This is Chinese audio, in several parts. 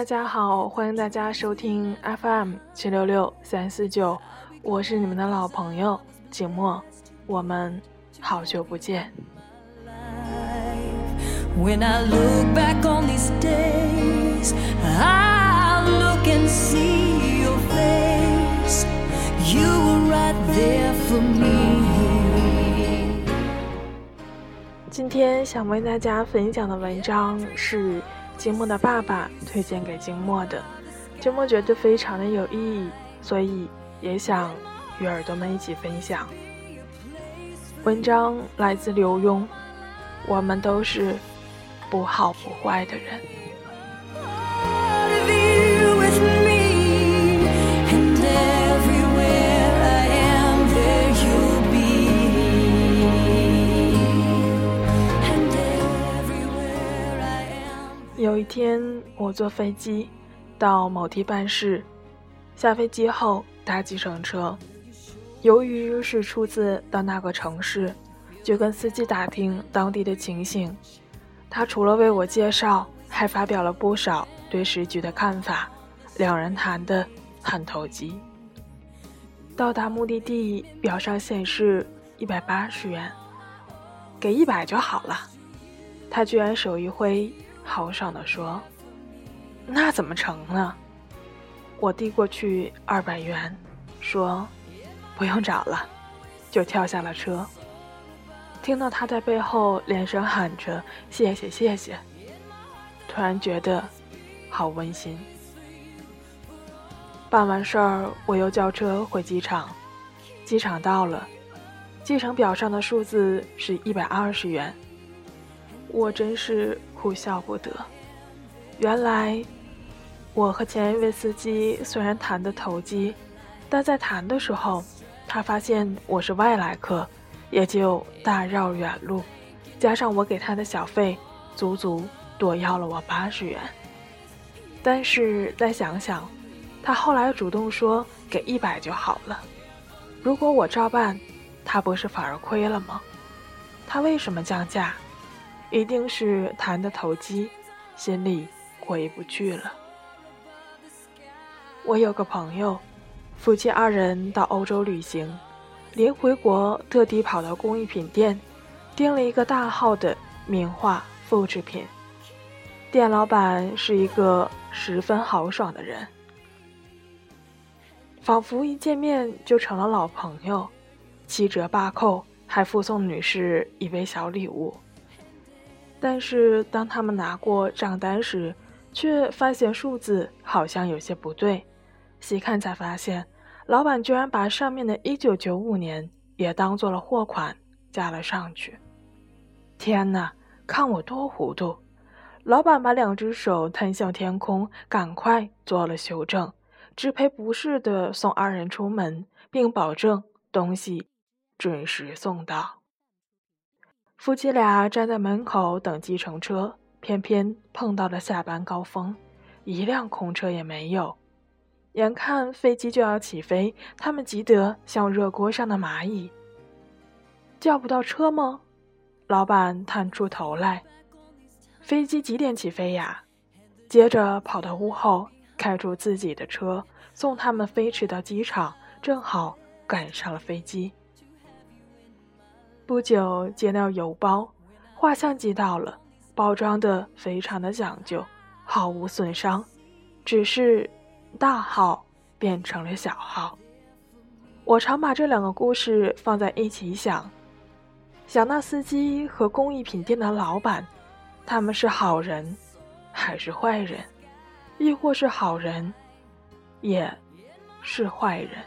大家好，欢迎大家收听 FM 七六六三四九，我是你们的老朋友景墨，我们好久不见。When I look back on these days, I look and see your face. You were right there for me. 今天想为大家分享的文章是金墨的爸爸推荐给金墨的，金墨觉得非常的有意义，所以也想与耳朵们一起分享。文章来自刘墉，我们都是。不好不坏的人。有一天，我坐飞机到某地办事，下飞机后搭计程车。由于是初次到那个城市，就跟司机打听当地的情形。他除了为我介绍，还发表了不少对时局的看法，两人谈得很投机。到达目的地，表上显示一百八十元，给一百就好了。他居然手一挥，豪爽地说：“那怎么成呢？”我递过去二百元，说：“不用找了。”就跳下了车。听到他在背后连声喊着“谢谢谢谢”，突然觉得好温馨。办完事儿，我又叫车回机场。机场到了，计程表上的数字是一百二十元。我真是哭笑不得。原来，我和前一位司机虽然谈得投机，但在谈的时候，他发现我是外来客。也就大绕远路，加上我给他的小费，足足多要了我八十元。但是再想想，他后来主动说给一百就好了。如果我照办，他不是反而亏了吗？他为什么降价？一定是谈的投机，心里过意不去了。我有个朋友，夫妻二人到欧洲旅行。临回国，特地跑到工艺品店，订了一个大号的名画复制品。店老板是一个十分豪爽的人，仿佛一见面就成了老朋友，七折八扣，还附送女士一杯小礼物。但是当他们拿过账单时，却发现数字好像有些不对，细看才发现。老板居然把上面的一九九五年也当做了货款加了上去。天哪，看我多糊涂！老板把两只手摊向天空，赶快做了修正，只赔不是的送二人出门，并保证东西准时送到。夫妻俩站在门口等计程车，偏偏碰到了下班高峰，一辆空车也没有。眼看飞机就要起飞，他们急得像热锅上的蚂蚁。叫不到车吗？老板探出头来。飞机几点起飞呀？接着跑到屋后，开出自己的车，送他们飞驰到机场，正好赶上了飞机。不久接到邮包，画像寄到了，包装的非常的讲究，毫无损伤，只是。大号变成了小号，我常把这两个故事放在一起想，想那司机和工艺品店的老板，他们是好人，还是坏人，亦或是好人，也是坏人。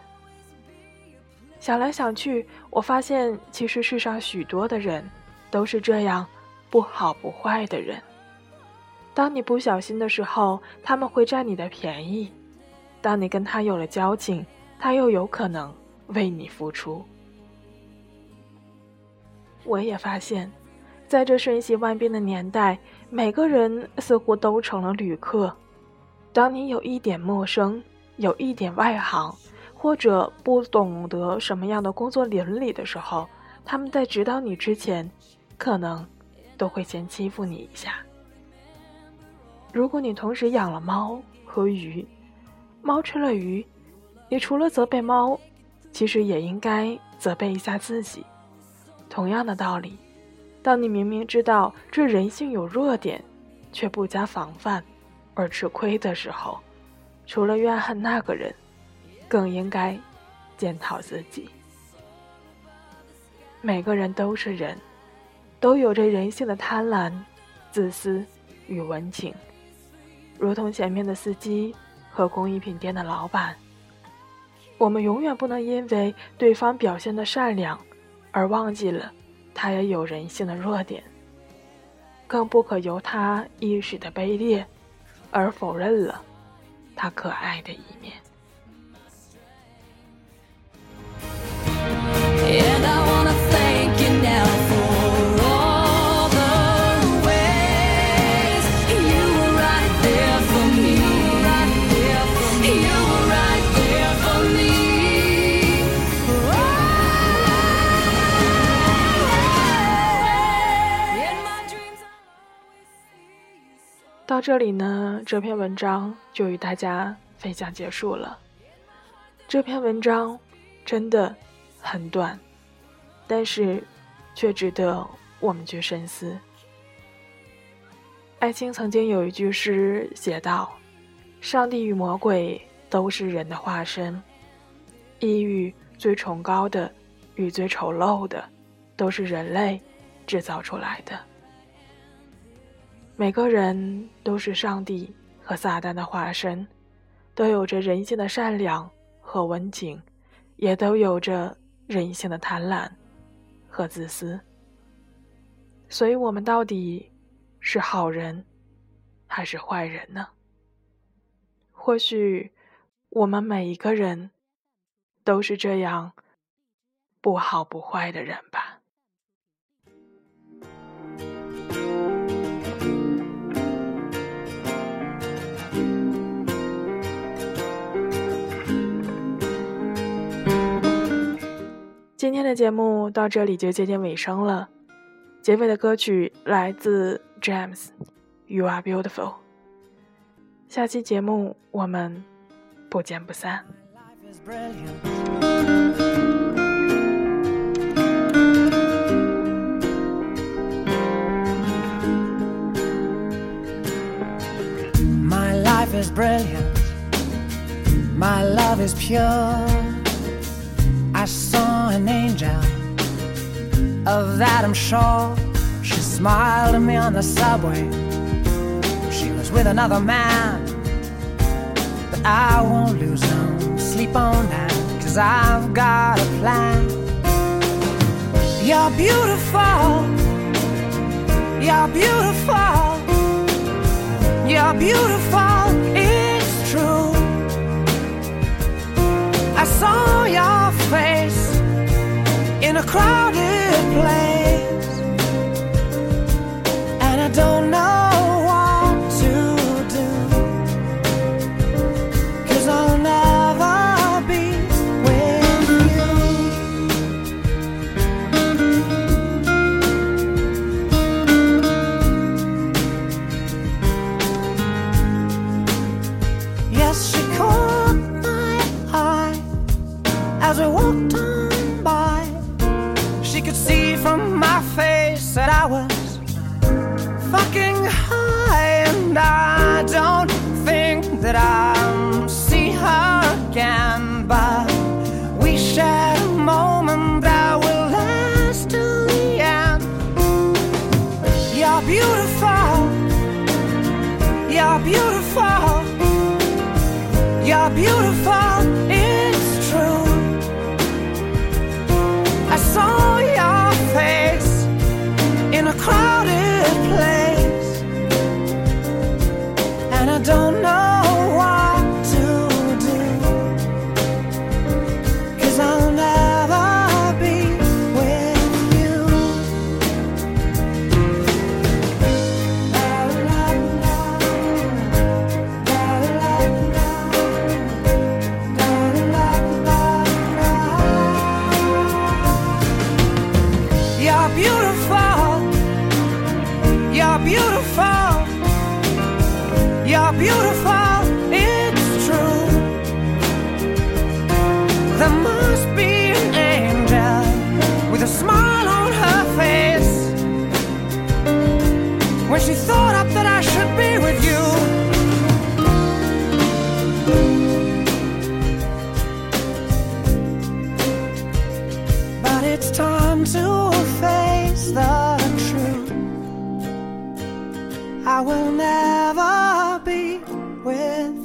想来想去，我发现其实世上许多的人，都是这样不好不坏的人。当你不小心的时候，他们会占你的便宜。当你跟他有了交情，他又有可能为你付出。我也发现，在这瞬息万变的年代，每个人似乎都成了旅客。当你有一点陌生，有一点外行，或者不懂得什么样的工作伦理的时候，他们在指导你之前，可能都会先欺负你一下。如果你同时养了猫和鱼，猫吃了鱼，你除了责备猫，其实也应该责备一下自己。同样的道理，当你明明知道这人性有弱点，却不加防范而吃亏的时候，除了怨恨那个人，更应该检讨自己。每个人都是人，都有着人性的贪婪、自私与温情，如同前面的司机和工艺品店的老板。我们永远不能因为对方表现的善良，而忘记了他也有人性的弱点，更不可由他一时的卑劣，而否认了他可爱的一面。到这里呢，这篇文章就与大家分享结束了。这篇文章真的很短，但是却值得我们去深思。艾青曾经有一句诗写道：“上帝与魔鬼都是人的化身，抑郁最崇高的与最丑陋的，都是人类制造出来的。”每个人都是上帝和撒旦的化身，都有着人性的善良和温情，也都有着人性的贪婪和自私。所以，我们到底是好人还是坏人呢？或许，我们每一个人都是这样不好不坏的人吧。今天的节目到这里就接近尾声了，结尾的歌曲来自 James，You Are Beautiful。下期节目我们不见不散。My life is brilliant, my love is pure. Sure. She smiled at me on the subway. She was with another man, but I won't lose no sleep on that, cause I've got a plan. You're beautiful, you're beautiful, you're beautiful, it's true. I saw your face in a crowded I should be with you. But it's time to face the truth, I will never with